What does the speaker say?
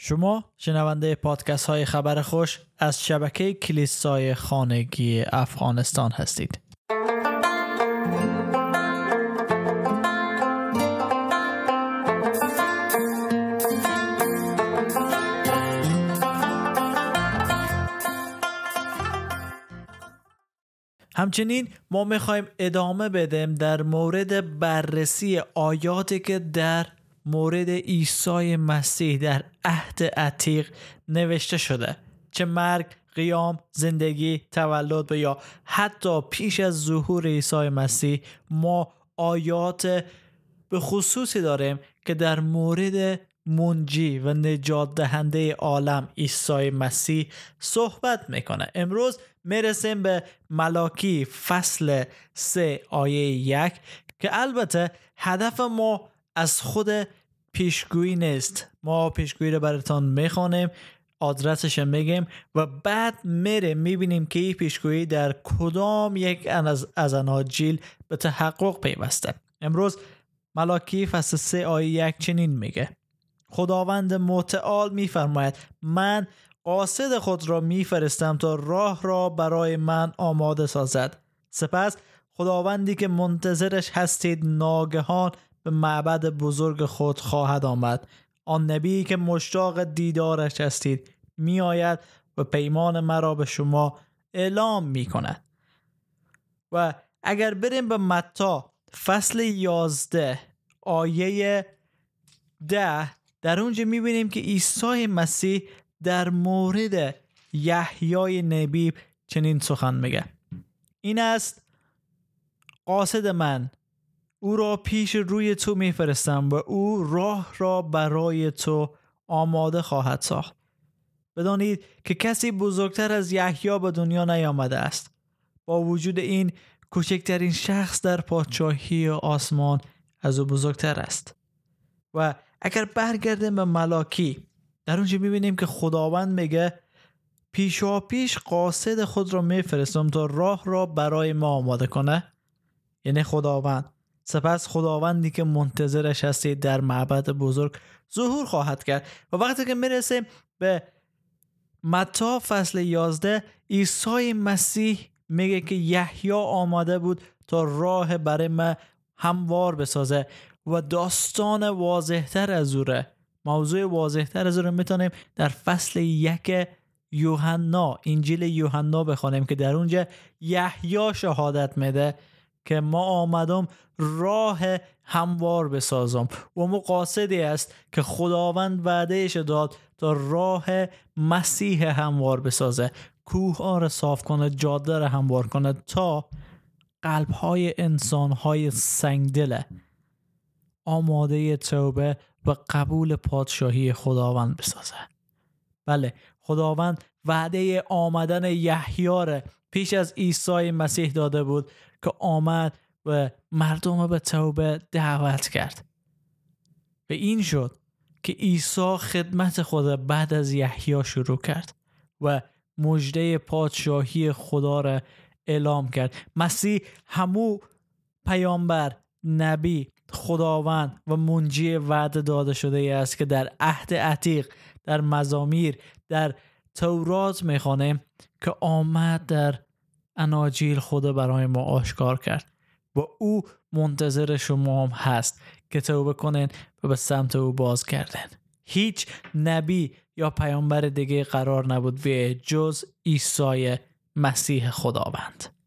شما شنونده پادکست های خبر خوش از شبکه کلیسای خانگی افغانستان هستید. همچنین ما می‌خوایم ادامه بدیم در مورد بررسی آیاتی که در مورد عیسی مسیح در عهد عتیق نوشته شده. چه مرگ قیام زندگی تولد و یا حتی پیش از ظهور عیسی مسیح ما آیات به خصوصی داریم که در مورد منجی و نجات دهنده عالم عیسی مسیح صحبت می‌کنه. امروز می‌رسیم به ملاکی فصل سه آیه یک که البته هدف ما از خود پیشگویی نیست. ما پیشگویی رو براتان می‌خوانیم آدرسش میگیم و بعد میره می‌بینیم که این پیشگویی در کدام یک از, از اناجیل به تحقق پیوسته. امروز ملاکی فصل سه آیه یک چنین میگه. خداوند متعال میفرماید من قاصد خود را میفرستم تا راه را برای من آماده سازد. سپس خداوندی که منتظرش هستید ناگهان به معبد بزرگ خود خواهد آمد. آن نبی که مشتاق دیدارش هستید میآید و پیمان مرا به شما اعلام می کند و اگر بریم به متا فصل یازده آیه ده در اونجا می‌بینیم که عیسی مسیح در مورد یحیای نبی چنین سخن میگه. این است قاصد من او را پیش روی تو میفرستم و او راه را برای تو آماده خواهد ساخت. بدانید که کسی بزرگتر از یحیی به دنیا نیامده است. با وجود این کوچکترین شخص در پادشاهی آسمان از او بزرگتر است. و اگر برگردیم به ملاکی در اونجا می‌بینیم که خداوند میگه پیشا پیش قاصد خود را میفرستم تا راه را برای ما آماده کنه. یعنی خداوند. سپس خداوندی که منتظرش هستید در معبد بزرگ ظهور خواهد کرد. و وقتی که می‌رسیم به متا فصل 11 عیسی مسیح میگه که یحیی آماده بود تا راه برای ما هموار بسازه و داستان واضحتر از اوره موضوع واضحتر از رو می‌تونیم در فصل یک یوحنا انجیل یوحنا بخوانیم که در اونجا یحیی شهادت میده. که ما آمدم راه هموار بسازم و مقاصدی است که خداوند وعدهش داد تا راه مسیح هموار بسازه. کوه را صاف کنه جاده را هموار کنه تا قلب های انسان های سنگدله آماده توبه و قبول پادشاهی خداوند بسازه. بله خداوند وعده آمدن یحیی پیش از عیسی مسیح داده بود که آمد و مردم به توبه دعوت کرد. و این شد که عیسی خدمت خود بعد از یحیی شروع کرد و مجده پادشاهی خدا را اعلام کرد. مسیح همو پیامبر نبی خداوند و منجی وعده داده شده است که در عهد عتیق در مزامیر در تورات می‌خوانیم که آمد در اناجیل خود برای ما آشکار کرد. و او منتظر شما هم هست که توبه کنین و به سمت او باز کردن هیچ نبی یا پیامبر دیگه قرار نبود به جز عیسی مسیح خداوند.